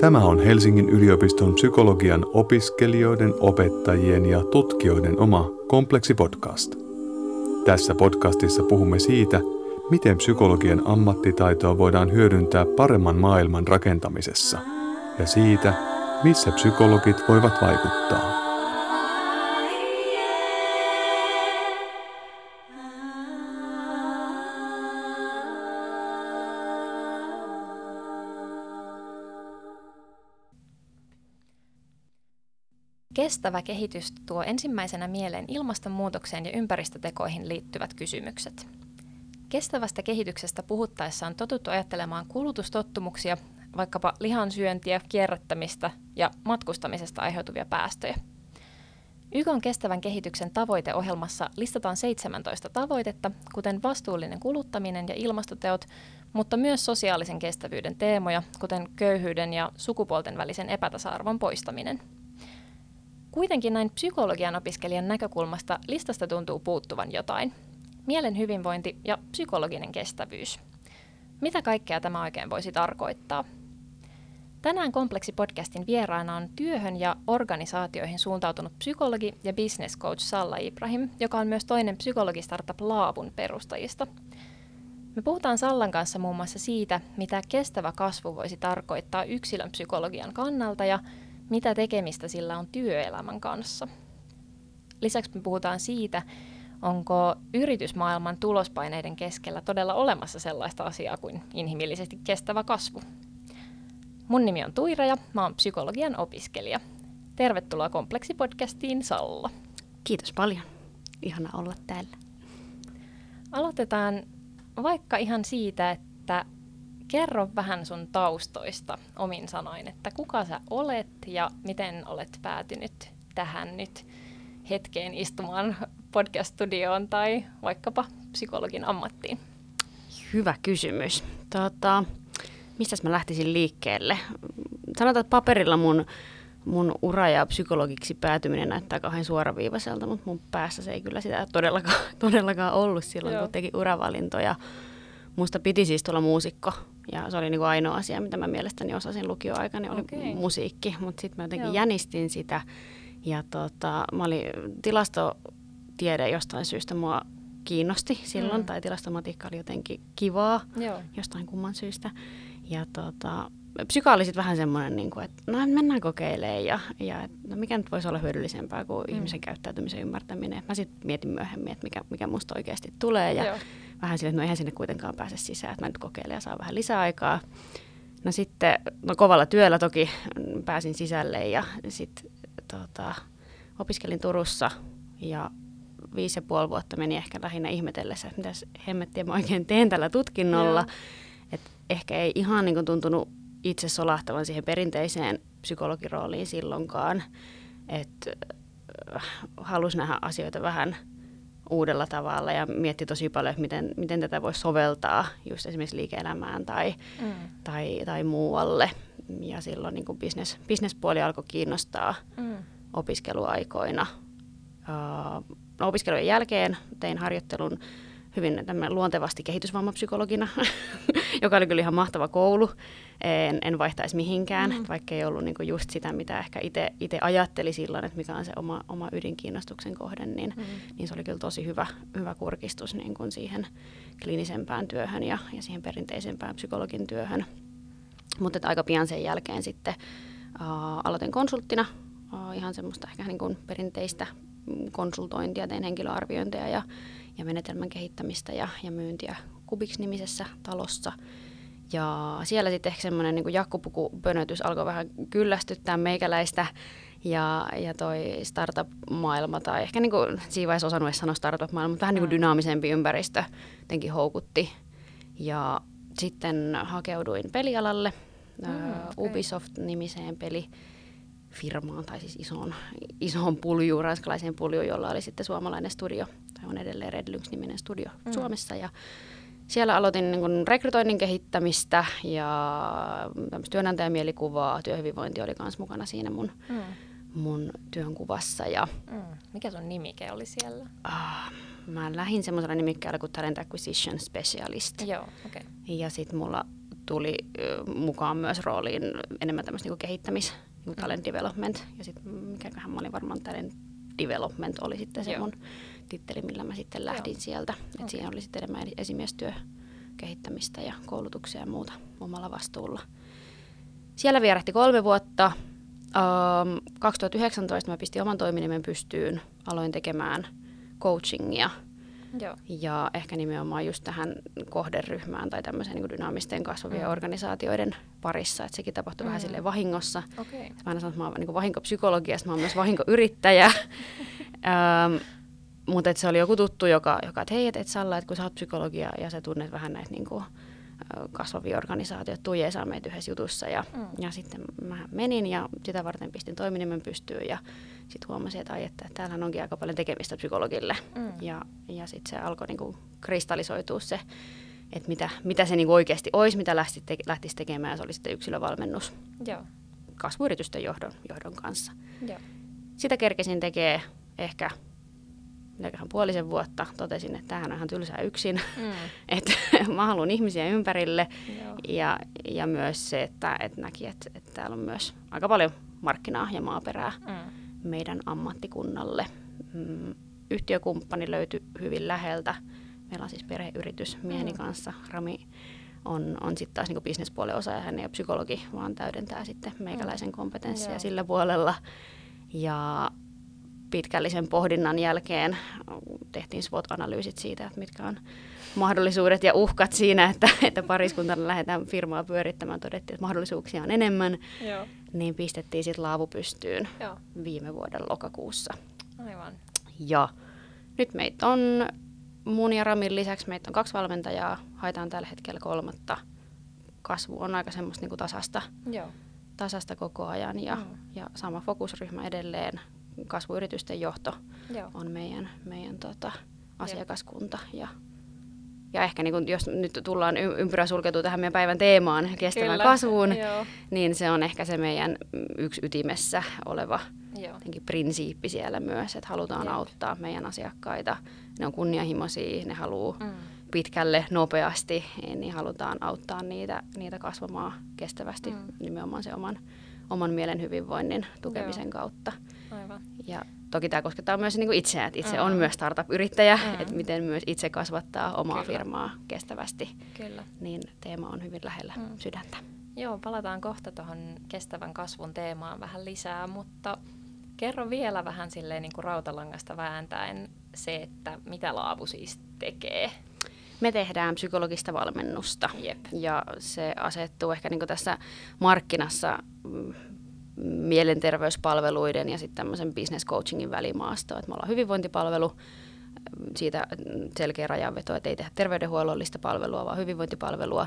Tämä on Helsingin yliopiston psykologian opiskelijoiden, opettajien ja tutkijoiden oma kompleksipodcast. Tässä podcastissa puhumme siitä, miten psykologian ammattitaitoa voidaan hyödyntää paremman maailman rakentamisessa ja siitä, missä psykologit voivat vaikuttaa. Kestävä kehitys tuo ensimmäisenä mieleen ilmastonmuutokseen ja ympäristötekoihin liittyvät kysymykset. Kestävästä kehityksestä puhuttaessa on totuttu ajattelemaan kulutustottumuksia, vaikkapa lihansyöntiä, kierrättämistä ja matkustamisesta aiheutuvia päästöjä. YK kestävän kehityksen tavoiteohjelmassa listataan 17 tavoitetta, kuten vastuullinen kuluttaminen ja ilmastoteot, mutta myös sosiaalisen kestävyyden teemoja, kuten köyhyyden ja sukupuolten välisen epätasa-arvon poistaminen – Kuitenkin näin psykologian opiskelijan näkökulmasta listasta tuntuu puuttuvan jotain. Mielen hyvinvointi ja psykologinen kestävyys. Mitä kaikkea tämä oikein voisi tarkoittaa? Tänään Kompleksi-podcastin vieraana on työhön ja organisaatioihin suuntautunut psykologi ja business coach Salla Ibrahim, joka on myös toinen psykologistartup Laavun perustajista. Me puhutaan Sallan kanssa muun muassa siitä, mitä kestävä kasvu voisi tarkoittaa yksilön psykologian kannalta ja mitä tekemistä sillä on työelämän kanssa. Lisäksi me puhutaan siitä, onko yritysmaailman tulospaineiden keskellä todella olemassa sellaista asiaa kuin inhimillisesti kestävä kasvu. Mun nimi on Tuira ja mä oon psykologian opiskelija. Tervetuloa Kompleksipodcastiin Salla. Kiitos paljon. Ihana olla täällä. Aloitetaan vaikka ihan siitä, että kerro vähän sun taustoista omin sanoin, että kuka sä olet ja miten olet päätynyt tähän nyt hetkeen istumaan podcast-studioon tai vaikkapa psykologin ammattiin? Hyvä kysymys. Tota, mistä mä lähtisin liikkeelle? Sanotaan, että paperilla mun, mun ura ja psykologiksi päätyminen näyttää kauhean suoraviivaiselta, mutta mun päässä se ei kyllä sitä todellakaan, todellakaan ollut silloin, Joo. kun teki uravalintoja. Musta piti siis tulla muusikko ja se oli niin kuin ainoa asia, mitä mä mielestäni osasin lukioaikana, oli okay. musiikki. Mutta sitten mä jotenkin Joo. jänistin sitä. Ja tota, mä olin tilastotiede jostain syystä mua kiinnosti silloin, mm. tai tilastomatiikka oli jotenkin kivaa Joo. jostain kumman syystä. Ja tota, psyka oli vähän semmoinen, niin kuin, että no mennään kokeilemaan ja, ja no mikä nyt voisi olla hyödyllisempää kuin mm. ihmisen käyttäytymisen ymmärtäminen. Mä sitten mietin myöhemmin, että mikä, mikä musta oikeasti tulee ja Joo. Vähän sille, että no eihän sinne kuitenkaan pääse sisään, että mä nyt kokeilen ja saan vähän lisäaikaa. No sitten, no kovalla työllä toki pääsin sisälle ja sitten tota, opiskelin Turussa ja viisi ja puoli vuotta meni ehkä lähinnä ihmetellessä, että mitäs hemmettiä mä oikein teen tällä tutkinnolla. että ehkä ei ihan niin kuin tuntunut itse solahtavan siihen perinteiseen psykologirooliin silloinkaan, että äh, halusi nähdä asioita vähän uudella tavalla ja mietti tosi paljon, että miten, miten tätä voisi soveltaa just esimerkiksi liike-elämään tai, mm. tai, tai muualle. Ja silloin niin kuin business, businesspuoli alkoi kiinnostaa mm. opiskeluaikoina. Uh, opiskelujen jälkeen tein harjoittelun hyvin luontevasti kehitysvammapsykologina, joka oli kyllä ihan mahtava koulu. En, en vaihtaisi mihinkään, mm. vaikka ei ollut niinku just sitä, mitä ehkä itse ajatteli silloin, että mikä on se oma, oma ydinkiinnostuksen kohde, niin, mm. niin se oli kyllä tosi hyvä, hyvä kurkistus niin kuin siihen kliinisempään työhön ja, ja siihen perinteisempään psykologin työhön. Mutta aika pian sen jälkeen sitten uh, aloitin konsulttina, uh, ihan semmoista ehkä niin kuin perinteistä konsultointia, tein henkilöarviointeja ja ja menetelmän kehittämistä ja, ja myyntiä Kubiks-nimisessä talossa. Ja siellä sitten ehkä semmoinen niin jakkupukupönötys alkoi vähän kyllästyttää meikäläistä ja, ja toi startup-maailma, tai ehkä niin kuin, siinä vaiheessa osannut edes sanoa startup-maailma, mutta vähän niin kuin mm. dynaamisempi ympäristö jotenkin houkutti. Ja sitten hakeuduin pelialalle, mm, okay. Ubisoft-nimiseen peli firmaan, tai siis isoon, isoon puljuun, ranskalaiseen puljuun, jolla oli sitten suomalainen studio, tai on edelleen Red Lynx-niminen studio mm. Suomessa. Ja siellä aloitin niin kun rekrytoinnin kehittämistä ja työnantajamielikuvaa, työhyvinvointi oli myös mukana siinä mun, mm. mun työnkuvassa. Ja, mm. Mikä sun nimike oli siellä? Uh, mä lähdin semmoisella nimikkeellä kuin Talent Acquisition Specialist. Joo, okay. Ja sitten mulla tuli mukaan myös rooliin enemmän tämmöistä niin kehittämis, talent development. Ja sitten mikäköhän mä olin varmaan talent development oli sitten se Joo. mun titteli, millä mä sitten lähdin Joo. sieltä. Et okay. Siihen oli sitten enemmän esimiestyö kehittämistä ja koulutuksia ja muuta omalla vastuulla. Siellä vierähti kolme vuotta. Um, 2019 mä pistin oman toiminimen pystyyn, aloin tekemään coachingia – Joo. Ja ehkä nimenomaan just tähän kohderyhmään tai tämmöiseen niin dynaamisten kasvavien mm. organisaatioiden parissa, että sekin tapahtui mm. vähän silleen vahingossa. Okay. Mä aina sanon, että mä oon niin vahinkopsykologiasta, mä oon myös vahinkoyrittäjä. ähm, mutta se oli joku tuttu, joka, joka että hei, että et Salla, että kun sä oot psykologia ja sä tunnet vähän näitä niin kuin, kasvavia organisaatioita, tuu saa meitä yhdessä jutussa. Ja, mm. ja sitten mä menin ja sitä varten pistin toiminimen pystyyn ja sitten huomasin, että, ai, että täällähän onkin aika paljon tekemistä psykologille. Mm. Ja, ja sitten se alkoi niinku kristallisoitua se, että mitä, mitä se niinku oikeasti olisi, mitä lähtisi, te, lähtisi tekemään. Se oli sitten yksilövalmennus Joo. kasvuyritysten johdon, johdon kanssa. Joo. Sitä kerkesin tekee ehkä mitäköhän puolisen vuotta, totesin, että tämähän on ihan tylsää yksin, mm. että mä haluan ihmisiä ympärille ja, ja myös se, että, että näki, että, että täällä on myös aika paljon markkinaa ja maaperää mm. meidän ammattikunnalle. Mm, yhtiökumppani löytyi hyvin läheltä. Meillä on siis perheyritys mieheni mm. kanssa. Rami on, on sitten taas niin bisnespuolen osaaja, hän ei ole psykologi, vaan täydentää sitten meikäläisen kompetenssia mm. sillä puolella. Ja pitkällisen pohdinnan jälkeen tehtiin SWOT-analyysit siitä, että mitkä on mahdollisuudet ja uhkat siinä, että, että pariskuntana lähdetään firmaa pyörittämään. Todettiin, että mahdollisuuksia on enemmän, Joo. niin pistettiin sitten laavu pystyyn Joo. viime vuoden lokakuussa. Aivan. Ja nyt meitä on mun ja Ramin lisäksi meitä on kaksi valmentajaa, haetaan tällä hetkellä kolmatta. Kasvu on aika semmoista niin kuin tasasta, Joo. tasasta koko ajan ja, mm. ja sama fokusryhmä edelleen kasvuyritysten johto Joo. on meidän, meidän tota, asiakaskunta. Ja, ja ehkä niin kun, jos nyt tullaan ympyrä sulkeutuu tähän meidän päivän teemaan, kestävän Kyllä. kasvuun, Joo. niin se on ehkä se meidän yksi ytimessä oleva prinsiippi siellä myös, että halutaan Jep. auttaa meidän asiakkaita. Ne on kunnianhimoisia, ne haluaa mm. pitkälle, nopeasti, niin halutaan auttaa niitä, niitä kasvamaan kestävästi mm. nimenomaan se oman, oman mielen hyvinvoinnin tukemisen Joo. kautta. Aivan. Ja toki tämä koskettaa myös niin kuin itseään, että itse mm. on myös startup-yrittäjä, mm. että miten myös itse kasvattaa omaa Kyllä. firmaa kestävästi. Kyllä. Niin teema on hyvin lähellä mm. sydäntä. Joo, palataan kohta tuohon kestävän kasvun teemaan vähän lisää, mutta kerro vielä vähän silleen niin kuin rautalangasta vääntäen se, että mitä Laavu siis tekee. Me tehdään psykologista valmennusta Jep. ja se asettuu ehkä niin tässä markkinassa mm, mielenterveyspalveluiden ja sitten tämmöisen business coachingin välimaasto. Että me ollaan hyvinvointipalvelu, siitä selkeä rajanveto, että ei tehdä terveydenhuollollista palvelua, vaan hyvinvointipalvelua.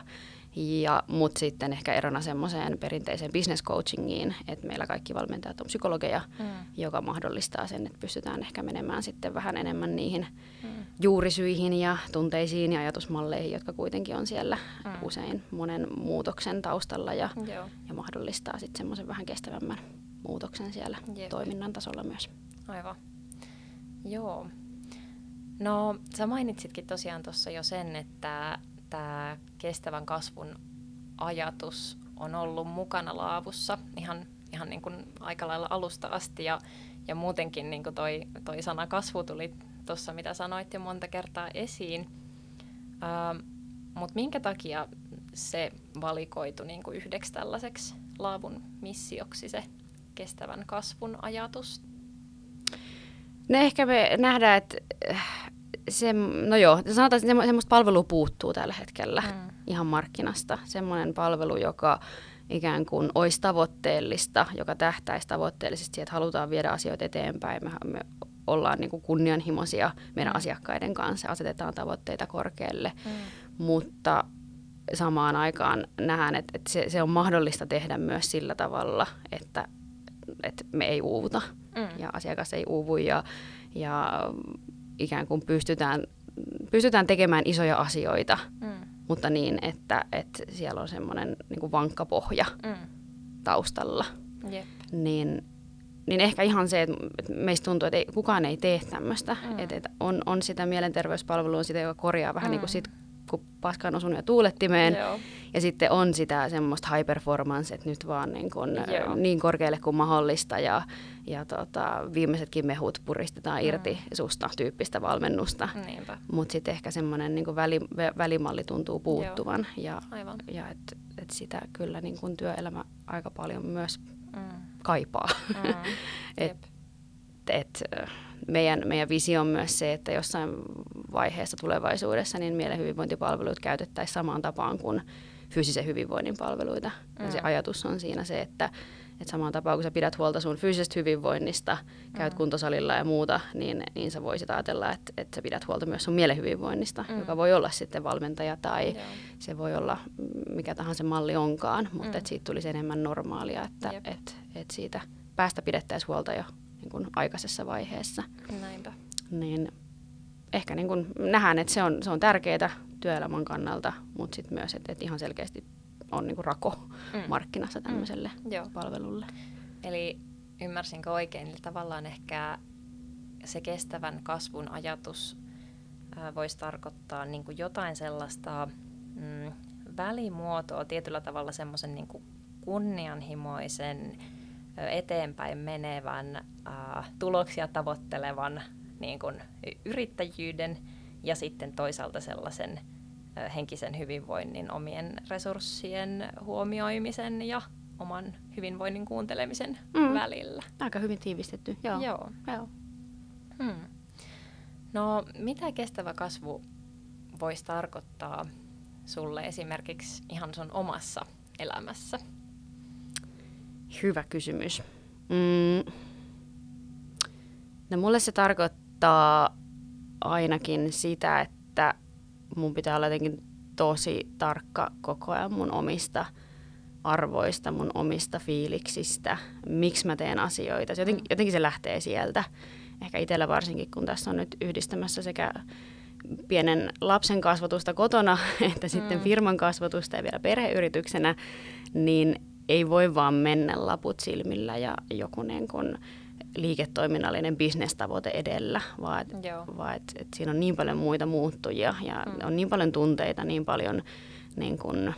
Ja, mutta sitten ehkä erona semmoiseen perinteiseen business coachingiin, että meillä kaikki valmentajat on psykologeja, mm. joka mahdollistaa sen, että pystytään ehkä menemään sitten vähän enemmän niihin mm. juurisyihin ja tunteisiin ja ajatusmalleihin, jotka kuitenkin on siellä mm. usein monen muutoksen taustalla ja, ja mahdollistaa sitten semmoisen vähän kestävämmän muutoksen siellä Jep. toiminnan tasolla myös. Aivan. Joo. No sä mainitsitkin tosiaan tuossa jo sen, että tämä kestävän kasvun ajatus on ollut mukana laavussa ihan, ihan niin kuin aika lailla alusta asti ja, ja muutenkin niin kuin toi, toi sana kasvu tuli tuossa, mitä sanoit jo monta kertaa esiin. Ähm, Mutta minkä takia se valikoitu niin kuin yhdeksi tällaiseksi laavun missioksi se kestävän kasvun ajatus? No ehkä me nähdään, että se, no joo, sanotaan, että semmoista palvelua puuttuu tällä hetkellä mm. ihan markkinasta. Semmoinen palvelu, joka ikään kuin olisi tavoitteellista, joka tähtäisi tavoitteellisesti siihen, että halutaan viedä asioita eteenpäin. Me, me ollaan niin kuin kunnianhimoisia meidän mm. asiakkaiden kanssa, asetetaan tavoitteita korkealle, mm. mutta samaan aikaan nähdään, että, että se, se on mahdollista tehdä myös sillä tavalla, että, että me ei uuvuta mm. ja asiakas ei uuvu ja, ja ikään kuin pystytään, pystytään tekemään isoja asioita, mm. mutta niin, että, että siellä on semmoinen niin vankka pohja mm. taustalla. Yep. Niin, niin ehkä ihan se, että meistä tuntuu, että ei, kukaan ei tee tämmöistä. Mm. Että, että on, on sitä mielenterveyspalvelua, sitä, joka korjaa vähän mm. niin kuin sit kuin paskaan osunut ja tuulettimeen. Joo. Ja sitten on sitä semmoista high performance, että nyt vaan niin, kuin, Joo. niin korkealle kuin mahdollista ja, ja tota, viimeisetkin mehut puristetaan irti Mm. susta tyyppistä valmennusta. Mutta sitten ehkä semmoinen niin väli, vä- välimalli tuntuu puuttuvan ja, aivan. ja että et sitä kyllä niin kuin työelämä aika paljon myös Mm. kaipaa. Mm. Et-. Et, meidän, meidän visio on myös se, että jossain vaiheessa tulevaisuudessa niin mielen hyvinvointipalveluit käytettäisiin samaan tapaan kuin fyysisen hyvinvoinnin palveluita. Mm. Ja se Mm. ajatus on siinä se, että, että samaan tapaan kun sä pidät huolta sun fyysisestä hyvinvoinnista, käyt Mm. kuntosalilla ja muuta, niin, niin sä voisit ajatella, että, että sä pidät huolta myös sun mielen hyvinvoinnista, Mm. joka voi olla sitten valmentaja tai Joo. se voi olla mikä tahansa malli onkaan, mutta Mm. että siitä tulisi enemmän normaalia, että Jep. et, et siitä päästä pidettäisiin huolta jo niin kuin aikaisessa vaiheessa. Näinpä. Niin ehkä niin kuin nähdään, että se on, se on tärkeää työelämän kannalta, mutta sitten myös, että, että ihan selkeästi on niin kuin rako Mm. markkinassa tämmöiselle Joo. palvelulle. Eli ymmärsinkö oikein, niin tavallaan ehkä se kestävän kasvun ajatus ää, voisi tarkoittaa niin kuin jotain sellaista mm, välimuotoa, tietyllä tavalla semmoisen niin kunnianhimoisen, eteenpäin menevän, ää, tuloksia tavoittelevan niin kuin yrittäjyyden ja sitten toisaalta sellaisen ö, henkisen hyvinvoinnin, omien resurssien huomioimisen ja oman hyvinvoinnin kuuntelemisen Mm. välillä. Aika hyvin tiivistetty. Joo. Joo. Joo. Hmm. No, mitä kestävä kasvu voisi tarkoittaa sulle esimerkiksi ihan sun omassa elämässä? Hyvä kysymys. Mm. No mulle se tarkoittaa ainakin sitä, että mun pitää olla jotenkin tosi tarkka koko ajan mun omista arvoista, mun omista fiiliksistä, miksi mä teen asioita. Se jotenkin, jotenkin se lähtee sieltä. Ehkä itsellä varsinkin, kun tässä on nyt yhdistämässä sekä pienen lapsen kasvatusta kotona, että sitten Mm. firman kasvatusta ja vielä perheyrityksenä, niin ei voi vaan mennä laput silmillä ja joku niin kuin liiketoiminnallinen bisnestavoite edellä, vaan, et, vaan et, et siinä on niin paljon muita muuttujia ja Mm. on niin paljon tunteita, niin paljon niin kuin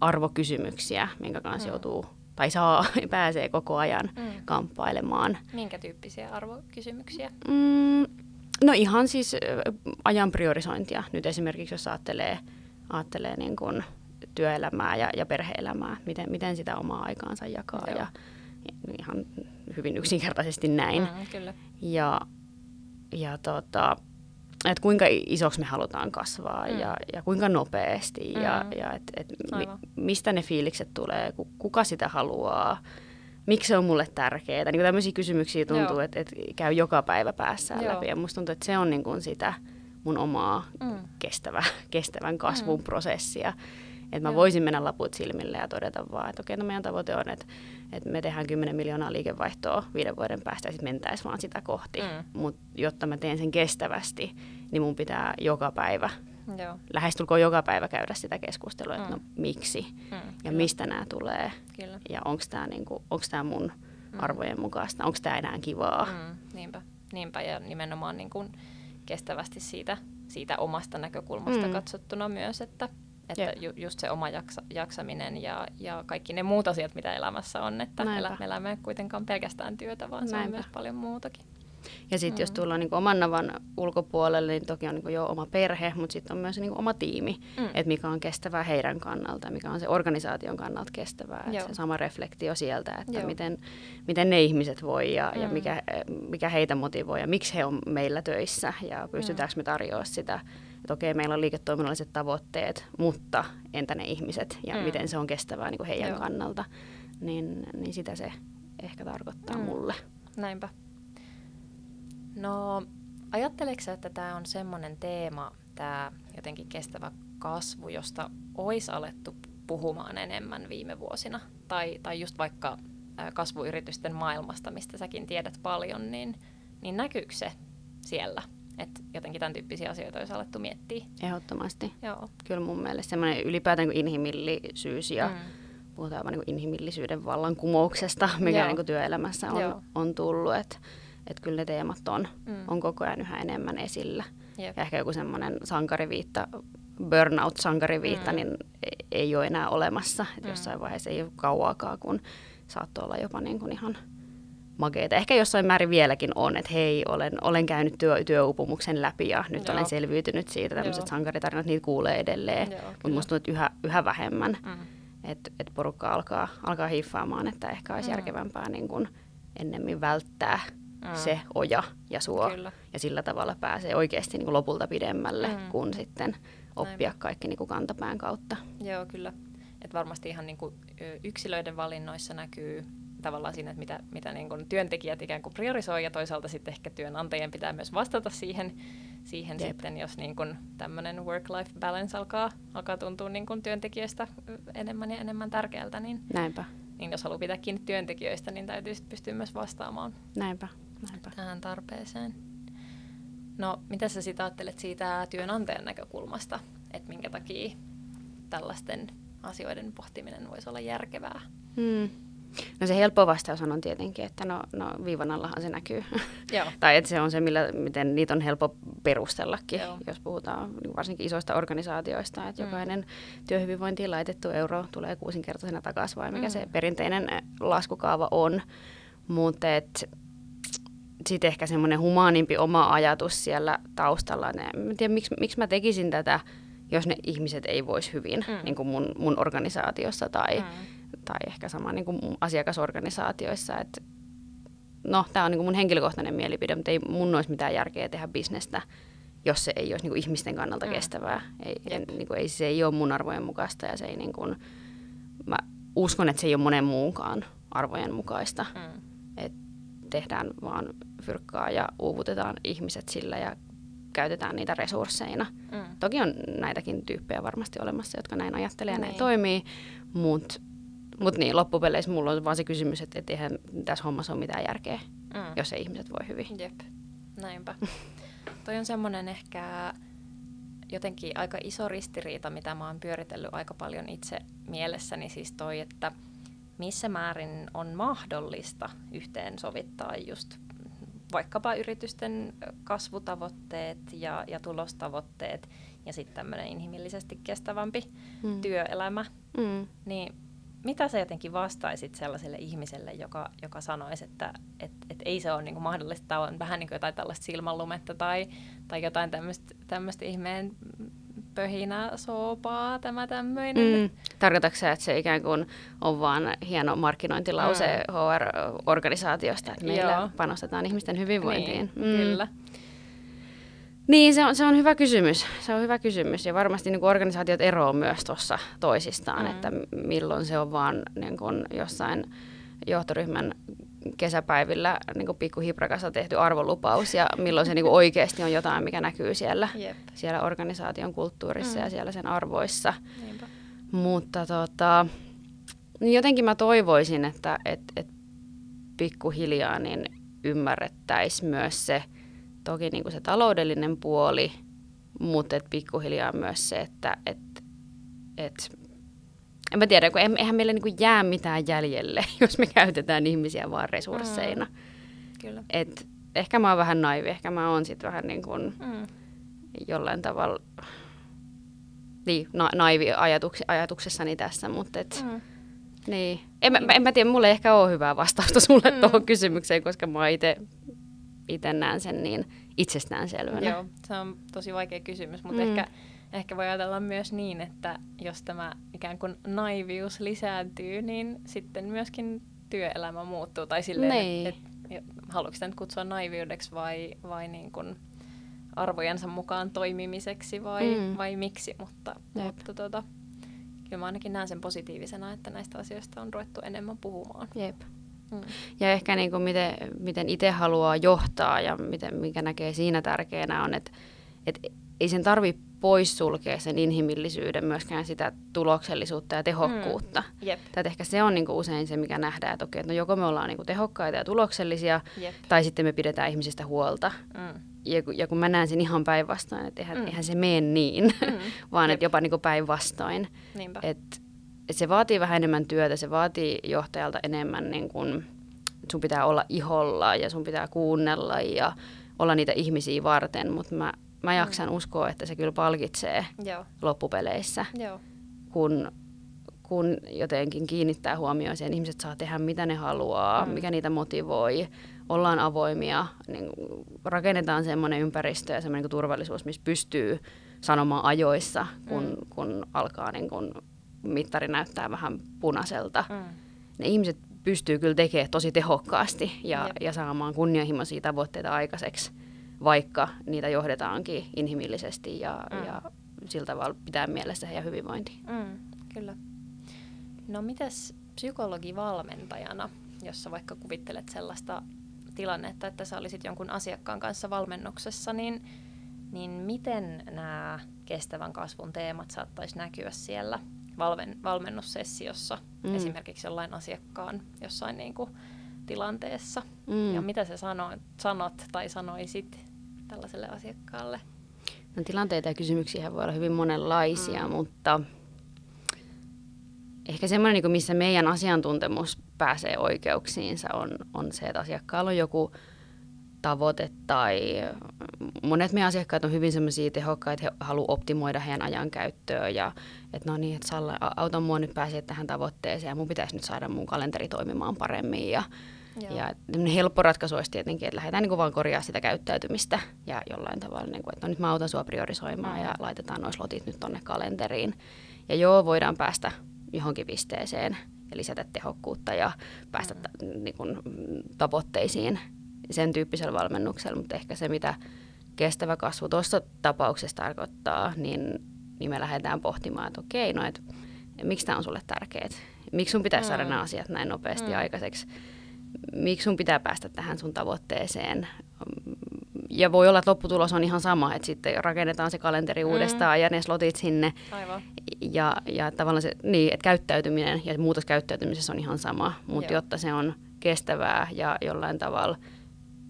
arvokysymyksiä, minkä kanssa Mm. joutuu tai saa, pääsee koko ajan Mm. kamppailemaan. Minkä tyyppisiä arvokysymyksiä? Mm, no ihan siis ajan priorisointia. Nyt esimerkiksi jos ajattelee, ajattelee niin kuin työelämää ja, ja perheelämää, miten, miten sitä omaa aikaansa jakaa Joo. ja ihan hyvin yksinkertaisesti näin. Mm, kyllä. Ja, ja tota, että kuinka isoksi me halutaan kasvaa Mm. ja, ja kuinka nopeasti Mm. ja, ja et, et mi, mistä ne fiilikset tulee, ku- kuka sitä haluaa, miksi se on mulle tärkeää. Niin tämmöisiä kysymyksiä tuntuu, että et käy joka päivä päässään Joo. läpi ja musta tuntuu, että se on niin kuin sitä mun omaa Mm. kestävä, kestävän kasvun Mm. prosessia. Että mä Joo. voisin mennä laput silmille ja todeta vaan, että okei, no meidän tavoite on, että, että me tehdään 10 miljoonaa liikevaihtoa viiden vuoden päästä ja sitten mentäisiin vaan sitä kohti. Mm. Mutta jotta mä teen sen kestävästi, niin mun pitää joka päivä, Joo. lähestulkoon joka päivä käydä sitä keskustelua, että Mm. no miksi Mm, ja kyllä. mistä nämä tulee Kyllä. ja onko tämä niinku, mun Mm. arvojen mukaista, onko tämä enää kivaa. Mm, niinpä. niinpä, ja nimenomaan niin kuin kestävästi siitä, siitä omasta näkökulmasta Mm. katsottuna myös, että, että Jep. ju, just se oma jaksa, jaksaminen ja, ja kaikki ne muut asiat, mitä elämässä on, että Näinpä. elä, me elämme kuitenkaan pelkästään työtä, vaan se on Näinpä. myös paljon muutakin. Ja sitten mm. jos tullaan niinku oman navan ulkopuolelle, niin toki on niinku jo oma perhe, mutta sitten on myös niinku oma tiimi, Mm. että mikä on kestävää heidän kannalta, mikä on se organisaation kannalta kestävää. Joo. se sama reflektio sieltä, että Joo. miten, miten ne ihmiset voi ja, mm. ja mikä, mikä heitä motivoi ja miksi he on meillä töissä ja pystytäänkö me tarjoamaan sitä, että okei, meillä on liiketoiminnalliset tavoitteet, mutta entä ne ihmiset ja Mm. miten se on kestävää niinku heidän Joo. kannalta, niin, niin sitä se ehkä tarkoittaa Mm. mulle. Näinpä. No, ajatteleeko sä, että tämä on semmoinen teema, tämä jotenkin kestävä kasvu, josta olisi alettu puhumaan enemmän viime vuosina? Tai, tai just vaikka kasvuyritysten maailmasta, mistä säkin tiedät paljon, niin, niin näkyykö se siellä? Että jotenkin tämän tyyppisiä asioita olisi alettu miettiä. Ehdottomasti. Joo. Kyllä mun mielestä semmoinen ylipäätään niin inhimillisyys ja Mm. puhutaan vaan niin inhimillisyyden vallankumouksesta, mikä Joo. niin kuin työelämässä Joo. on, on tullut. Että et kyllä ne teemat on, Mm. on koko ajan yhä enemmän esillä. Jep. Ja ehkä joku semmoinen sankariviitta burnout-sankariviitta, Mm. niin ei- ei ole enää olemassa. Et Mm. Jossain vaiheessa ei ole kauaakaan, kun saattoi olla jopa niin kuin ihan makeita. Ehkä jossain määrin vieläkin on, että hei, olen, olen käynyt työ, työupumuksen läpi ja nyt Joo. olen selviytynyt siitä. Tämmöiset sankaritarinat, niitä kuulee edelleen. Mutta musta tuntuu, että yhä, yhä vähemmän. Mm. Että et porukka alkaa, alkaa hiffaamaan, että ehkä olisi Mm. järkevämpää niin kuin ennemmin välttää Mm. se oja ja suo. Kyllä. Ja sillä tavalla pääsee oikeasti niin kuin lopulta pidemmälle, Mm. kun sitten oppia Näinpä. kaikki niin kuin kantapään kautta. Joo, kyllä. Et varmasti ihan niinku ö, yksilöiden valinnoissa näkyy tavallaan siinä, että mitä, mitä niinku työntekijät ikään kuin priorisoi ja toisaalta sitten ehkä työnantajien pitää myös vastata siihen, siihen Jep. sitten, jos niinku tämmöinen work-life balance alkaa, alkaa tuntua niinku työntekijöistä ö, enemmän ja enemmän tärkeältä, niin, Näinpä, niin jos haluaa pitää kiinni työntekijöistä, niin täytyy sit pystyä myös vastaamaan näinpä, näinpä. tähän tarpeeseen. No, mitä sä sitten ajattelet siitä työnantajan näkökulmasta, että minkä takia tällaisten asioiden pohtiminen voisi olla järkevää? Hmm. No se helppo vastaus on tietenkin, että no, no viivan allahan se näkyy. Joo. tai että se on se, millä, miten niitä on helppo perustellakin, Joo. jos puhutaan niin varsinkin isoista organisaatioista, että Mm. jokainen työhyvinvointiin laitettu euro tulee kuusinkertaisena takaisin, vai mikä Mm. se perinteinen eh, laskukaava on. Mutta sitten ehkä semmoinen humaanimpi oma ajatus siellä taustalla. En tiedä, miksi, miksi mä tekisin tätä, jos ne ihmiset ei voisi hyvin mm. niin kuin mun, mun organisaatiossa tai, Mm. Tai ehkä sama niin kuin asiakasorganisaatioissa. Et, no, tämä on niin kuin mun henkilökohtainen mielipide, mutta ei mun olisi mitään järkeä tehdä bisnestä, jos se ei olisi niin kuin ihmisten kannalta Mm. kestävää. Ei, en, niin kuin, ei, se ei ole mun arvojen mukaista ja se ei niin kuin, mä uskon, että se ei ole monen muunkaan arvojen mukaista. Mm. Et tehdään vaan fyrkkaa ja uuvutetaan ihmiset sillä ja käytetään niitä resursseina. Mm. Toki on näitäkin tyyppejä varmasti olemassa, jotka näin ajattelee ja näin Niin. toimii, mutta mut niin, loppupeleissä mulla on vaan se kysymys, että et eihän tässä hommassa ole mitään järkeä, Mm. jos ei ihmiset voi hyvin. Jep, näinpä. Toi on semmoinen ehkä jotenkin aika iso ristiriita, mitä mä oon pyöritellyt aika paljon itse mielessäni, siis toi, että missä määrin on mahdollista yhteensovittaa just vaikkapa yritysten kasvutavoitteet ja, ja tulostavoitteet ja sitten tämmöinen inhimillisesti kestävämpi Mm. työelämä, Mm. niin mitä sä jotenkin vastaisit sellaiselle ihmiselle, joka, joka sanoisi, että et, et ei se ole niinku mahdollista, tämä on vähän niin kuin jotain tällaista silmänlumetta tai, tai jotain tämmöistä ihmeen pöhinää soopaa, tämä tämmöinen. Mm. Tarkoitatko sä, että se ikään kuin on vaan hieno markkinointilause Mm. HR-organisaatiosta, että meillä Joo. panostetaan ihmisten hyvinvointiin? Niin, Kyllä. Niin, se on, se on hyvä kysymys. Se on hyvä kysymys. Ja varmasti niin kuin organisaatiot eroavat myös tuossa toisistaan, Mm. että milloin se on vaan niin kuin jossain johtoryhmän kesäpäivillä niin kuin pikkuhiprakassa tehty arvolupaus ja milloin se niin kuin oikeasti on jotain, mikä näkyy siellä, Jep, siellä organisaation kulttuurissa Mm. ja siellä sen arvoissa. niinpä. Mutta tota, niin jotenkin mä toivoisin, että et, et pikkuhiljaa niin ymmärrettäisiin myös se, toki niin kuin se taloudellinen puoli, mutta et pikkuhiljaa myös se, että et, et, en mä tiedä, kun eihän meillä niin kuin jää mitään jäljelle, jos me käytetään ihmisiä vaan resursseina. Mm. Kyllä. Et ehkä mä oon vähän naivi, ehkä mä oon sitten vähän niin kuin Mm. jollain tavalla niin, na- naivi ajatuks- ajatuksessani tässä, mutta et, Mm. niin. En, mä, en mä tiedä, mulla ei ehkä ole hyvää vastausta sulle Mm. tuohon kysymykseen, koska mä itse näen sen niin itsestäänselvänä. Joo, se on tosi vaikea kysymys, mutta Mm. ehkä, ehkä voi ajatella myös niin, että jos tämä ikään kuin naivius lisääntyy, niin sitten myöskin työelämä muuttuu. Tai silleen, Niin. että et, haluatko sitä nyt kutsua naiviudeksi vai, vai niin kuin arvojensa mukaan toimimiseksi vai, Mm. vai miksi, mutta, Jep. mutta tota, kyllä mä ainakin näen sen positiivisena, että näistä asioista on ruvettu enemmän puhumaan. Jep. Mm. Ja ehkä niin kuin miten, miten itse haluaa johtaa ja miten, mikä näkee siinä tärkeänä on, että, että ei sen tarvi poissulkea sen inhimillisyyden myöskään sitä tuloksellisuutta ja tehokkuutta. Mm. Jep, Tai ehkä se on niin kuin usein se, mikä nähdään, että okei, että no joko me ollaan niin kuin tehokkaita ja tuloksellisia, jep. tai sitten me pidetään ihmisistä huolta. Mm. Ja kun, ja kun mä näen sen ihan päinvastoin, että eihän, Mm. eihän se mene niin, Mm. vaan että jopa niin päinvastoin. Niinpä. Että se vaatii vähän enemmän työtä, se vaatii johtajalta enemmän, niin kuin, että sun pitää olla iholla ja sun pitää kuunnella ja olla niitä ihmisiä varten, mutta mä mä jaksan mm. uskoa, että se kyllä palkitsee Joo. loppupeleissä, Joo. kun, kun jotenkin kiinnittää huomioon siihen, ihmiset saa tehdä mitä ne haluaa, mm. mikä niitä motivoi, ollaan avoimia, niin rakennetaan semmoinen ympäristö ja semmoinen niin turvallisuus, missä pystyy sanomaan ajoissa, kun, mm. kun alkaa niin kun mittari näyttää vähän punaiselta. Mm. Ne ihmiset pystyy kyllä tekemään tosi tehokkaasti ja, ja saamaan kunnianhimoisia tavoitteita aikaiseksi, vaikka niitä johdetaankin inhimillisesti ja, mm. ja sillä tavalla pitää mielessä heidän hyvinvointi. Mm, kyllä. No mitäs psykologivalmentajana, jossa vaikka kuvittelet sellaista tilannetta, että sä olisit jonkun asiakkaan kanssa valmennuksessa, niin, niin miten nämä kestävän kasvun teemat saattaisi näkyä siellä valven, valmennussessiossa, mm. esimerkiksi jollain asiakkaan jossain niin kuin tilanteessa. Mm. Ja mitä sä sanot, sanot tai sanoisit tällaiselle asiakkaalle? No, tilanteita ja kysymyksiä voi olla hyvin monenlaisia, mm. mutta ehkä semmoinen, niin missä meidän asiantuntemus pääsee oikeuksiinsa, on, on se, että asiakkaalla on joku tavoite tai monet meidän asiakkaat on hyvin semmoisia tehokkaita, että he haluavat optimoida heidän ajan käyttöön ja että no niin, että Salla, auta mua nyt pääsee tähän tavoitteeseen ja mun pitäisi nyt saada mun kalenteri toimimaan paremmin ja Joo. Ja helppo ratkaisu olisi tietenkin, että lähdetään niin vaan korjaa sitä käyttäytymistä ja jollain tavalla, niin kuin, että no nyt mä autan sua priorisoimaan mm. ja laitetaan noin slotit nyt tonne kalenteriin. Ja joo, voidaan päästä johonkin pisteeseen ja lisätä tehokkuutta ja päästä mm. niin kuin, tavoitteisiin sen tyyppisellä valmennuksella, mutta ehkä se, mitä kestävä kasvu tuossa tapauksessa tarkoittaa, niin, niin me lähdetään pohtimaan, että okei, no et, miksi tämä on sulle tärkeää? Miksi sun pitää mm. saada nämä asiat näin nopeasti mm. aikaiseksi? Miksi sun pitää päästä tähän sun tavoitteeseen? Ja voi olla, että lopputulos on ihan sama, että sitten rakennetaan se kalenteri mm. uudestaan ja ne slotit sinne. Aivan. Ja, ja tavallaan se, niin, että käyttäytyminen ja muutos käyttäytymisessä on ihan sama, mutta jotta se on kestävää ja jollain tavalla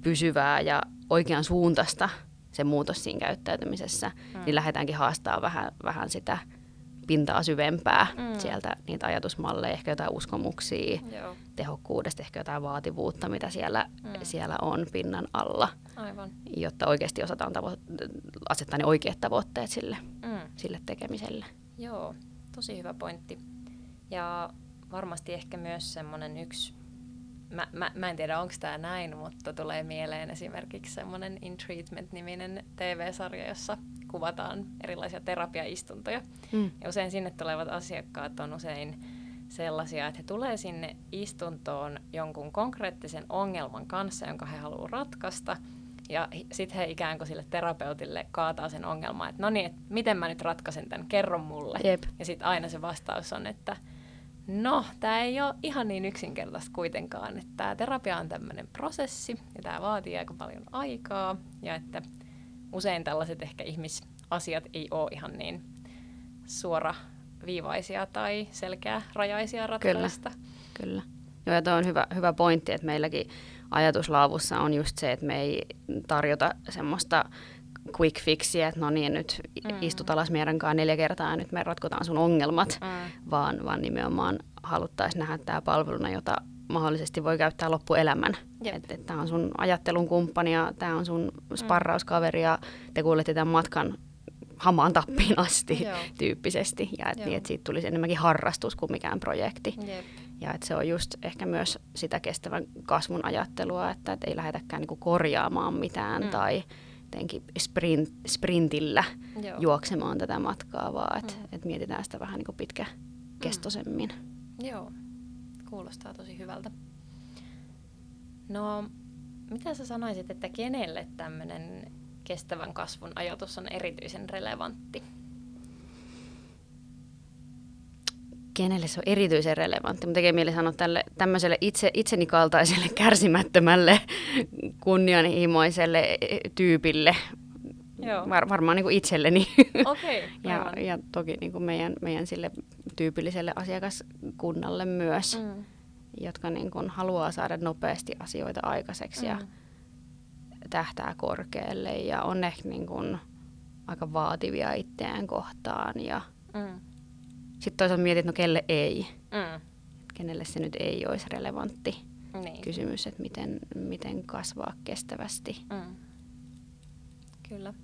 pysyvää ja oikean suuntaista se muutos siinä käyttäytymisessä, mm. niin lähdetäänkin haastaa vähän, vähän sitä pintaa syvempää mm. sieltä, niitä ajatusmalleja, ehkä jotain uskomuksia, Joo. tehokkuudesta, ehkä jotain vaativuutta, mitä siellä, mm. siellä on pinnan alla, Aivan. jotta oikeasti osataan tavo- asettaa ne oikeat tavoitteet sille, mm. sille tekemiselle. Joo, tosi hyvä pointti. Ja varmasti ehkä myös semmoinen yksi mä, mä, mä en tiedä onko tämä näin, mutta tulee mieleen esimerkiksi semmoinen In Treatment-niminen TV-sarja, jossa kuvataan erilaisia terapiaistuntoja. Mm. Ja usein sinne tulevat asiakkaat on usein sellaisia, että he tulee sinne istuntoon jonkun konkreettisen ongelman kanssa, jonka he haluavat ratkaista. Ja sitten he ikään kuin sille terapeutille kaataa sen ongelman, että no niin, että miten mä nyt ratkaisen tämän, kerro mulle. Jep. Ja sitten aina se vastaus on, että No, tämä ei ole ihan niin yksinkertaista kuitenkaan, että tämä terapia on tämmöinen prosessi ja tämä vaatii aika paljon aikaa ja että usein tällaiset ehkä ihmisasiat ei ole ihan niin suoraviivaisia tai selkeärajaisia ratkaista. Kyllä, kyllä. Joo, ja tuo on hyvä, hyvä pointti, että meilläkin ajatuslaavussa on just se, että me ei tarjota semmoista quick fixia, että no niin, nyt mm. istut alas meidän kanssa neljä kertaa ja nyt me ratkotaan sun ongelmat, mm. vaan, vaan nimenomaan haluttaisiin nähdä tämä palveluna, jota mahdollisesti voi käyttää loppuelämän. Että et tämä on sun ajattelun kumppani ja tämä on sun mm. sparrauskaveri ja te kuulette tämän matkan hamaan tappiin asti Joo. tyyppisesti. Ja että niin, et siitä tulisi enemmänkin harrastus kuin mikään projekti. Jep. Ja että se on just ehkä myös sitä kestävän kasvun ajattelua, että et ei lähdetäkään niinku korjaamaan mitään mm. tai jotenkin sprint, sprintillä Joo. juoksemaan tätä matkaa, vaan että mm. et mietitään sitä vähän niin pitkäkestoisemmin. Mm. Joo, kuulostaa tosi hyvältä. No, mitä sä sanoisit, että kenelle tämmöinen kestävän kasvun ajatus on erityisen relevantti? Kenelle se on erityisen relevantti. Mun tekee mieli sanoa tälle tämmöiselle itse, itseni kaltaiselle kärsimättömälle kunnianhimoiselle tyypille. Joo. Var, varmaan niin kuin itselleni. Okay, ja, ja toki niin kuin meidän, meidän sille tyypilliselle asiakaskunnalle myös, mm. jotka niin kuin haluaa saada nopeasti asioita aikaiseksi mm. ja tähtää korkealle ja on ehkä niin kuin aika vaativia itseään kohtaan ja mm sitten toisaalta mietit, no kelle ei. Mm. Kenelle se nyt ei olisi relevantti niin. kysymys, että miten, miten kasvaa kestävästi. Mm. Kyllä.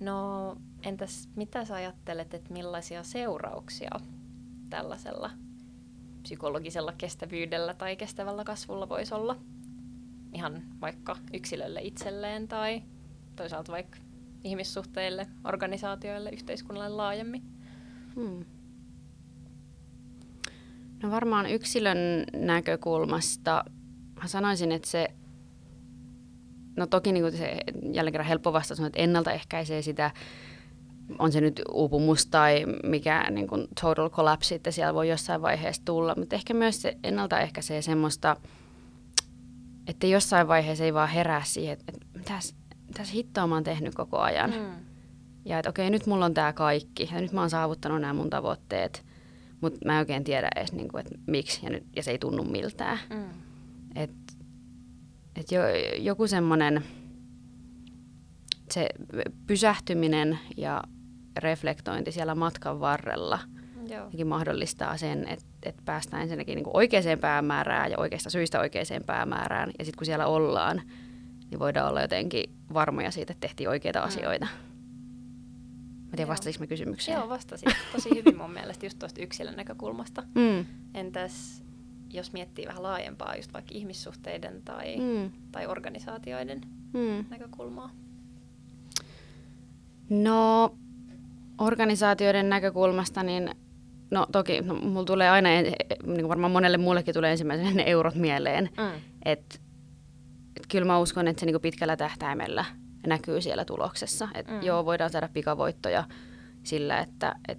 No entäs mitä sä ajattelet, että millaisia seurauksia tällaisella psykologisella kestävyydellä tai kestävällä kasvulla voisi olla? Ihan vaikka yksilölle itselleen tai toisaalta vaikka ihmissuhteille, organisaatioille, yhteiskunnalle laajemmin? Hmm. No varmaan yksilön näkökulmasta mä sanoisin, että se, no toki niin kuin se jälleen kerran helppo vastaus on, että ennaltaehkäisee sitä, on se nyt uupumus tai mikä niin kuin total collapse, että siellä voi jossain vaiheessa tulla, mutta ehkä myös se ennaltaehkäisee semmoista, että jossain vaiheessa ei vaan herää siihen, että, mitäs, mitäs hittoa mä oon tehnyt koko ajan. Mm. Ja että okei, nyt mulla on tämä kaikki ja nyt mä oon saavuttanut nämä mun tavoitteet, mutta mä en oikein tiedä edes, niin kuin, että miksi ja, nyt, ja se ei tunnu miltään. Mm. Että et jo, joku semmoinen se pysähtyminen ja reflektointi siellä matkan varrella Joo. mahdollistaa sen, että, että päästään ensinnäkin niin oikeaan päämäärään ja oikeasta syistä oikeaan päämäärään. Ja sitten kun siellä ollaan, niin voidaan olla jotenkin varmoja siitä, että tehtiin oikeita mm. asioita. Mä tiedän, vastasinko mä kysymykseen? Joo, vastasin. Tosi hyvin mun mielestä just tuosta yksilön näkökulmasta. Mm. Entäs jos miettii vähän laajempaa, just vaikka ihmissuhteiden tai, mm. tai organisaatioiden mm. näkökulmaa? No, organisaatioiden näkökulmasta, niin no toki, no, mulla tulee aina, niin varmaan monelle muullekin tulee ensimmäisenä ne eurot mieleen, mm. että et kyllä mä uskon, että se niin pitkällä tähtäimellä näkyy siellä tuloksessa. Että mm. joo, voidaan saada pikavoittoja sillä, että et,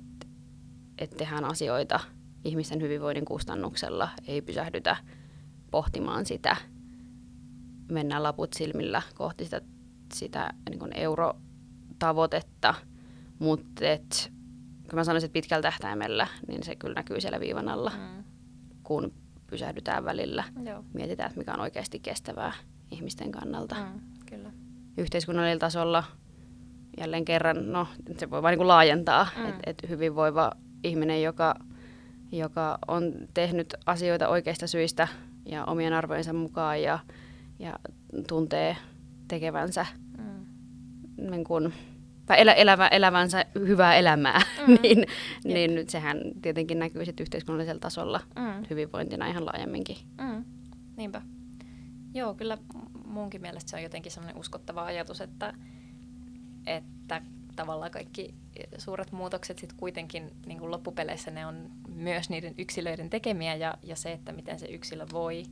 et tehdään asioita ihmisten hyvinvoinnin kustannuksella, ei pysähdytä pohtimaan sitä, mennään laput silmillä kohti sitä, sitä niin eurotavoitetta, mutta et, kun mä sanoisin, että pitkällä tähtäimellä, niin se kyllä näkyy siellä viivan alla, mm. kun pysähdytään välillä, Joo. mietitään, että mikä on oikeasti kestävää ihmisten kannalta. Mm. Yhteiskunnallisella tasolla jälleen kerran, no se voi vain niin laajentaa, mm. että et hyvinvoiva ihminen, joka, joka on tehnyt asioita oikeista syistä ja omien arvojensa mukaan ja, ja tuntee tekevänsä mm. niin kuin, tai elä, elävä, elävänsä hyvää elämää, mm. niin, niin nyt sehän tietenkin näkyy sitten yhteiskunnallisella tasolla mm. hyvinvointina ihan laajemminkin. Mm. Niinpä. Joo, kyllä munkin mielestä se on jotenkin sellainen uskottava ajatus, että, että tavallaan kaikki suuret muutokset sitten kuitenkin niin kuin loppupeleissä ne on myös niiden yksilöiden tekemiä ja, ja se, että miten se yksilö voi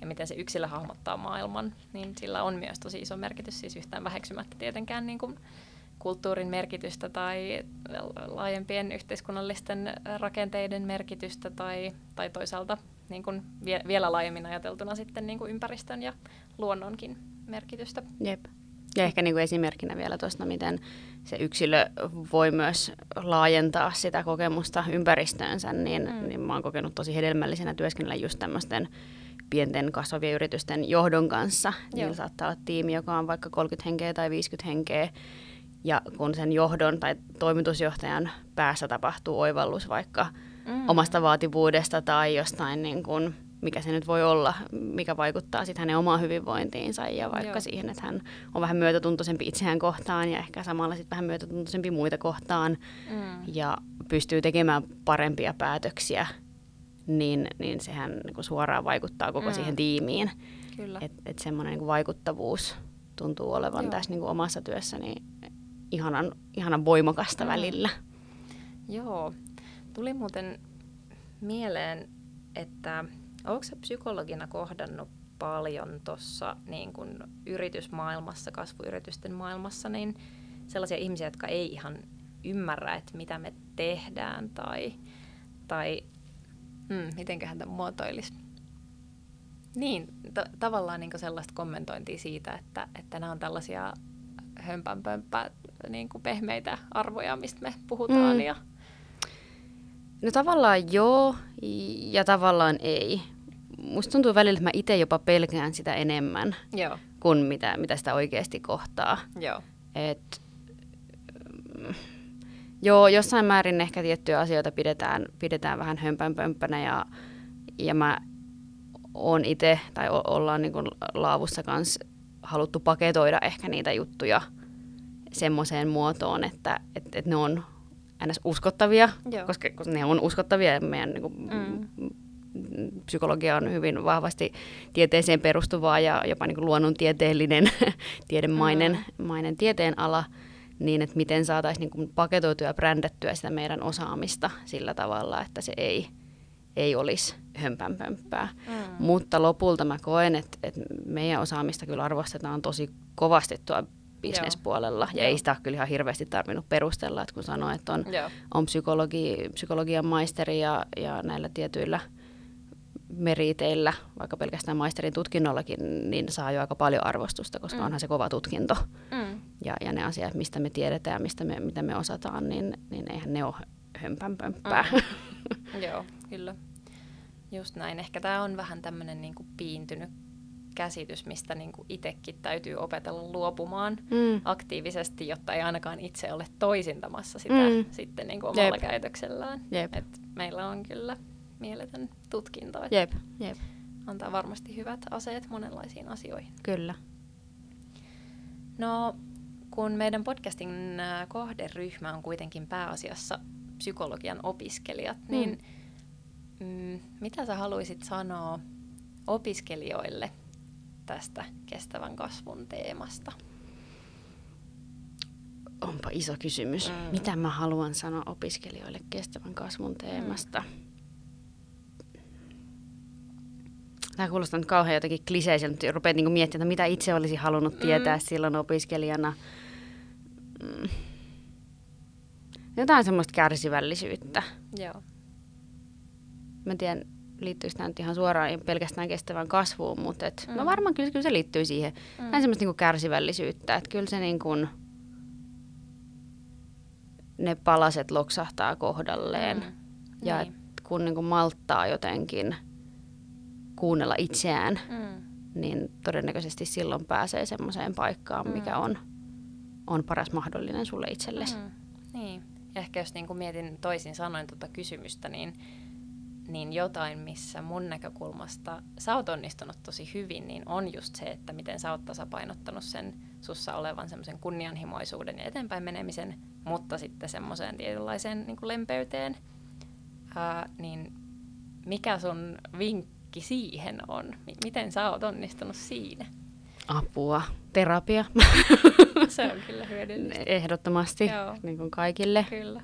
ja miten se yksilö hahmottaa maailman, niin sillä on myös tosi iso merkitys, siis yhtään väheksymättä tietenkään niin kuin kulttuurin merkitystä tai laajempien yhteiskunnallisten rakenteiden merkitystä tai, tai toisaalta niin kuin vie, vielä laajemmin ajateltuna sitten niin kuin ympäristön ja luonnonkin merkitystä. Jep. Ja ehkä niin kuin esimerkkinä vielä tuosta, miten se yksilö voi myös laajentaa sitä kokemusta ympäristöönsä, niin, mm. niin mä oon kokenut tosi hedelmällisenä työskennellä just tämmöisten pienten kasvavien yritysten johdon kanssa. Joo. Niillä saattaa olla tiimi, joka on vaikka 30 henkeä tai 50 henkeä, ja kun sen johdon tai toimitusjohtajan päässä tapahtuu oivallus vaikka mm. omasta vaativuudesta tai jostain, niin kuin, mikä se nyt voi olla, mikä vaikuttaa sitten hänen omaan hyvinvointiinsa ja vaikka Joo. siihen, että hän on vähän myötätuntoisempi itseään kohtaan ja ehkä samalla sitten vähän myötätuntoisempi muita kohtaan mm. ja pystyy tekemään parempia päätöksiä, niin, niin sehän niin kuin suoraan vaikuttaa koko mm. siihen tiimiin. Että et semmoinen niin vaikuttavuus tuntuu olevan Joo. tässä niin kuin omassa työssäni ihanan, ihanan voimakasta mm. välillä. Joo. Tuli muuten mieleen, että onko se psykologina kohdannut paljon tuossa niin kun yritysmaailmassa, kasvuyritysten maailmassa, niin sellaisia ihmisiä, jotka ei ihan ymmärrä, että mitä me tehdään tai, tai hmm, mitenköhän tämä muotoilisi. Niin, t- tavallaan niin sellaista kommentointia siitä, että, että nämä on tällaisia hömpänpömppää niin kuin pehmeitä arvoja, mistä me puhutaan. Mm. Ja... No tavallaan joo ja tavallaan ei. Musta tuntuu välillä, että mä itse jopa pelkään sitä enemmän joo. kuin mitä, mitä sitä oikeasti kohtaa. Joo. Et, mm, joo, jossain määrin ehkä tiettyjä asioita pidetään, pidetään vähän hömpänpömppänä ja, ja mä oon itse, tai o- ollaan niin laavussa kanssa haluttu paketoida ehkä niitä juttuja – semmoiseen muotoon, että et, et ne on ns. uskottavia, Joo. koska, ne on uskottavia ja meidän niin kuin, Mm. psykologia on hyvin vahvasti tieteeseen perustuvaa ja jopa niin kuin luonnontieteellinen, tiedemainen mainen tieteen ala, niin että miten saataisiin niin kuin paketoitua ja brändättyä sitä meidän osaamista sillä tavalla, että se ei, ei olisi hömpänpömppää. Mm. Mutta lopulta mä koen, että, että meidän osaamista kyllä arvostetaan tosi kovasti tuolla bisnespuolella. Ja Joo. ei sitä kyllä ihan hirveästi tarvinnut perustella, että kun sanoo, että on, Joo. on psykologi, psykologian maisteri ja, ja näillä tietyillä meriteillä, vaikka pelkästään maisterin tutkinnollakin, niin saa jo aika paljon arvostusta, koska Mm. mm. onhan se kova tutkinto. Mm. Ja, ja ne asiat, mistä me tiedetään ja mistä me, mitä me osataan, niin, niin eihän ne ole hömpänpömppää. Mm. Joo, kyllä. Just näin. Ehkä tämä on vähän tämmöinen niinku piintynyt käsitys, mistä niinku itsekin täytyy opetella luopumaan Mm. aktiivisesti, jotta ei ainakaan itse ole toisintamassa sitä Mm. sitten niinku omalla Jep. käytöksellään. Jep. Et meillä on kyllä mieletön tutkinto, että Jep, jep, antaa varmasti hyvät aseet monenlaisiin asioihin. kyllä. No, kun meidän podcastin äh, kohderyhmä on kuitenkin pääasiassa psykologian opiskelijat, Mm. niin mm, mitä sä haluaisit sanoa opiskelijoille tästä kestävän kasvun teemasta? Onpa iso kysymys. Mm. Mm. Mitä mä haluan sanoa opiskelijoille kestävän kasvun teemasta? Tämä kuulostaa nyt kauhean jotenkin kliseiseltä, mutta rupeat niinku miettimään, että mitä itse olisi halunnut tietää Mm. silloin opiskelijana. Mm. Jotain semmoista kärsivällisyyttä. Joo. Mä en tiedä, liittyykö tämä nyt ihan suoraan pelkästään kestävään kasvuun, mutta et, Mm. no varmaan kyllä, kyllä se liittyy siihen. Mm. Näin semmoista niinku kärsivällisyyttä, että kyllä se niin kuin, ne palaset loksahtaa kohdalleen. Mm. Ja Niin. et kun niin kuin malttaa jotenkin kuunnella itseään, Mm. niin todennäköisesti silloin pääsee semmoiseen paikkaan, Mm. mikä on, on paras mahdollinen sulle itsellesi. Mm. Niin. Ja ehkä jos niin kuin mietin toisin sanoen tuota kysymystä, niin, niin jotain, missä mun näkökulmasta sä oot onnistunut tosi hyvin, niin on just se, että miten sä oot tasapainottanut sen sussa olevan semmoisen kunnianhimoisuuden ja eteenpäin menemisen, mutta sitten semmoiseen tietynlaiseen niin kuin lempeyteen. Ää, niin mikä sun vinkki siihen on? M- miten sä oot onnistunut siinä? Apua, terapia, Se on kyllä hyödyllistä. ehdottomasti, Joo. niin kuin kaikille. Kyllä.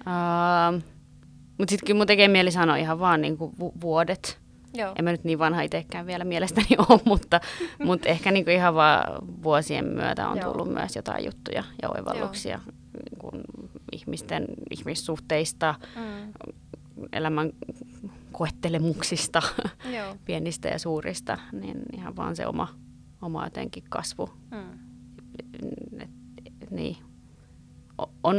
Uh, mutta sitten kyllä mun tekee mieli sanoa ihan vaan niin kuin vu- vuodet. Joo. En mä nyt niin vanha itsekään vielä mielestäni ole, mutta, mutta ehkä niin kuin ihan vaan vuosien myötä on Joo. tullut myös jotain juttuja ja oivalluksia niin kuin ihmisten ihmissuhteista, Mm. elämän koettelemuksista, Joo. pienistä ja suurista, niin ihan vaan se oma, oma jotenkin kasvu. Mm. Et, et, niin. On,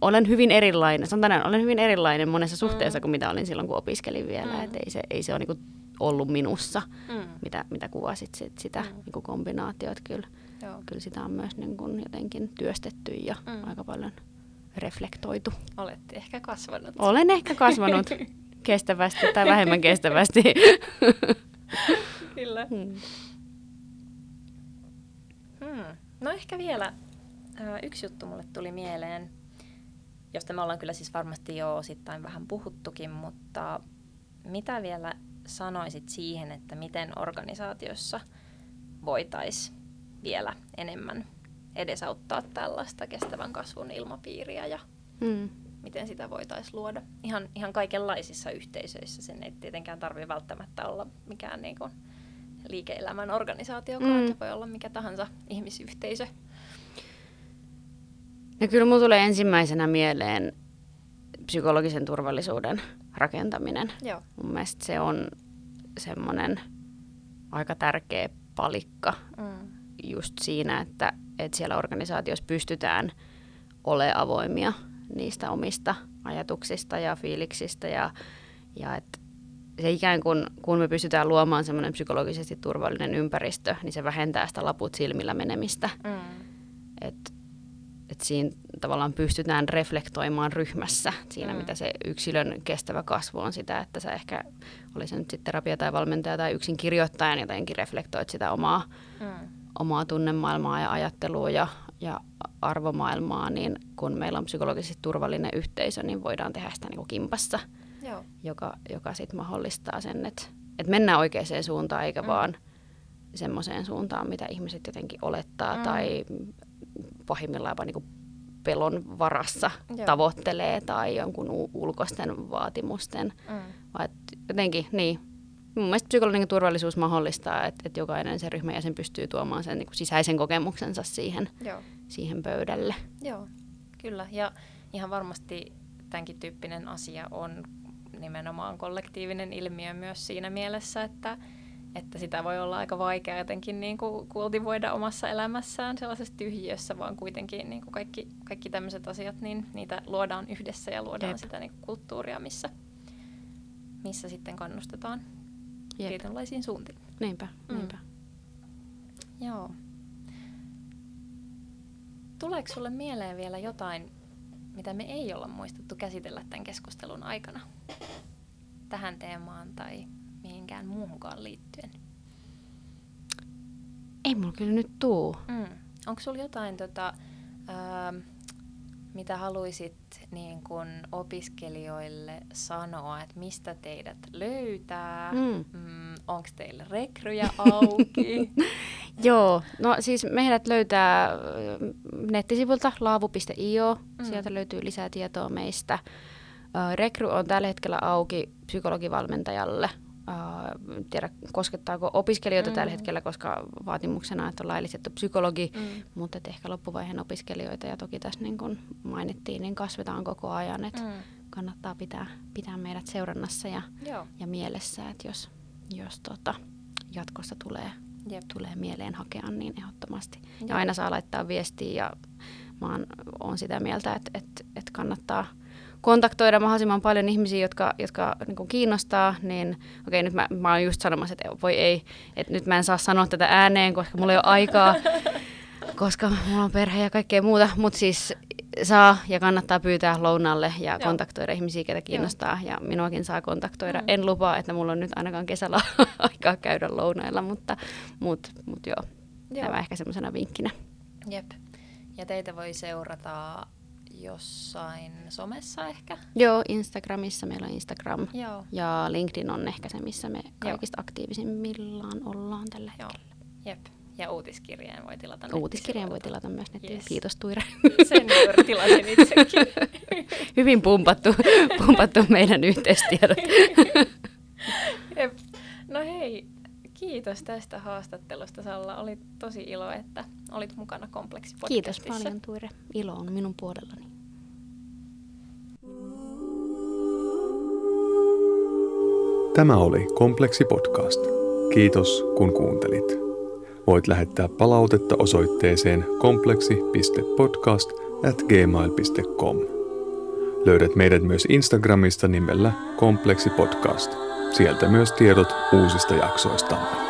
olen hyvin erilainen, sanotaan näin, olen hyvin erilainen monessa suhteessa Mm. kuin mitä olin silloin, kun opiskelin vielä. Mm. Et ei, se, ei se ole niinku ollut minussa, Mm. mitä, mitä kuvasit sit, sitä Mm. niinku kombinaatiota. Kyllä, Joo. kyllä sitä on myös niinku jotenkin työstetty ja Mm. aika paljon reflektoitu. Olette ehkä kasvanut. Olen ehkä kasvanut kestävästi tai vähemmän kestävästi. Kyllä. Hmm. Hmm. No ehkä vielä yksi juttu mulle tuli mieleen, josta me ollaan kyllä siis varmasti jo osittain vähän puhuttukin, mutta mitä vielä sanoisit siihen, että miten organisaatiossa voitaisiin vielä enemmän edesauttaa tällaista kestävän kasvun ilmapiiriä ja Hmm. miten sitä voitaisiin luoda ihan, ihan kaikenlaisissa yhteisöissä. Sen ei tietenkään tarvitse välttämättä olla mikään niin kuin liike-elämän organisaatiokaan, Mm. mm. voi olla mikä tahansa ihmisyhteisö. Ja kyllä mulla tulee ensimmäisenä mieleen psykologisen turvallisuuden rakentaminen. Joo. Mun mielestä se on semmoinen aika tärkeä palikka Mm. just siinä, että, että siellä organisaatiossa pystytään olemaan avoimia niistä omista ajatuksista ja fiiliksistä ja, ja että se ikään kuin, kun me pystytään luomaan semmoinen psykologisesti turvallinen ympäristö, niin se vähentää sitä laput silmillä menemistä. Mm. Että et siinä tavallaan pystytään reflektoimaan ryhmässä siinä, Mm. mm. mitä se yksilön kestävä kasvu on sitä, että sä ehkä, oli se nyt sitten terapia tai valmentaja tai yksin kirjoittajan jotenkin reflektoit sitä omaa, Mm. omaa tunnemaailmaa ja ajattelua ja, ja arvomaailmaa, niin kun meillä on psykologisesti turvallinen yhteisö, niin voidaan tehdä sitä niin kuin kimpassa, Joo. joka, joka sitten mahdollistaa sen, että, että mennään oikeaan suuntaan, eikä mm. vaan semmoiseen suuntaan, mitä ihmiset jotenkin olettaa mm. tai pahimmillaan jopa niin pelon varassa Joo. tavoittelee tai jonkun u- ulkoisten vaatimusten. Mm. Vai jotenkin, niin. Mun mielestä psykologinen turvallisuus mahdollistaa, että, että jokainen se ryhmän jäsen pystyy tuomaan sen niin kuin sisäisen kokemuksensa siihen, Joo. siihen pöydälle. Joo, kyllä. Ja ihan varmasti tämänkin tyyppinen asia on nimenomaan kollektiivinen ilmiö myös siinä mielessä, että, että sitä voi olla aika vaikea jotenkin niin kuin kultivoida omassa elämässään sellaisessa tyhjiössä, vaan kuitenkin niin kuin kaikki, kaikki tämmöiset asiat, niin niitä luodaan yhdessä ja luodaan Jep. sitä niin kuin kulttuuria, missä, missä sitten kannustetaan Jep. tietynlaisiin suuntiin. Niinpä, niinpä. Mm. Joo. Tuleeko sulle mieleen vielä jotain, mitä me ei olla muistettu käsitellä tämän keskustelun aikana tähän teemaan tai mihinkään muuhunkaan liittyen? Ei mulla kyllä nyt tuu. Mm. Onko sulla jotain, tota, ää, mitä haluaisit niin kun opiskelijoille sanoa, että mistä teidät löytää? Mm. Mm, Onko teille rekryjä auki? Joo, no siis meidät löytää nettisivulta laavu.io, mm. sieltä löytyy lisää tietoa meistä. Rekry on tällä hetkellä auki psykologivalmentajalle Uh, tiedä, koskettaako opiskelijoita mm. tällä hetkellä, koska vaatimuksena, että on laillistettu psykologi, mm. mutta että ehkä loppuvaiheen opiskelijoita, ja toki tässä niin kuin mainittiin, niin kasvetaan koko ajan, että mm. kannattaa pitää, pitää meidät seurannassa ja, ja mielessä, että jos, jos tota, jatkossa tulee, Jep. tulee mieleen hakea, niin ehdottomasti. Jep. Ja aina saa laittaa viestiä, ja mä oon, oon sitä mieltä, että, että, että kannattaa – kontaktoida mahdollisimman paljon ihmisiä, jotka, jotka niin kuin kiinnostaa, niin okei, nyt mä, mä oon just sanomassa, että voi ei, että nyt mä en saa sanoa tätä ääneen, koska mulla ei ole aikaa, koska mulla on perhe ja kaikkea muuta, mutta siis saa ja kannattaa pyytää lounalle ja Joo. kontaktoida ihmisiä, ketä kiinnostaa, Joo. ja minuakin saa kontaktoida. Mm. En lupaa, että mulla on nyt ainakaan kesällä aikaa käydä lounailla, mutta mut, mut joo, joo. tämä ehkä semmoisena vinkkinä. Jep. Ja teitä voi seurata jossain somessa ehkä? Joo, Instagramissa meillä on Instagram. Joo. Ja LinkedIn on ehkä se, missä me kaikista Joo. aktiivisimmillaan ollaan tällä hetkellä. Jep. Ja uutiskirjeen voi tilata Uutiskirjeen voi tilata myös nettiin. Yes. Kiitos Tuira. Sen juuri tilasin itsekin. Hyvin pumpattu, pumpattu meidän yhteistiedot. Jep. No hei, kiitos tästä haastattelusta Salla. Oli tosi ilo, että olit mukana kompleksi Kiitos paljon Tuire. Ilo on minun puolellani. Tämä oli Kompleksi podcast. Kiitos kun kuuntelit. Voit lähettää palautetta osoitteeseen kompleksi.podcast at gmail.com. Löydät meidät myös Instagramista nimellä Kompleksi Podcast. Sieltä myös tiedot uusista jaksoistamme.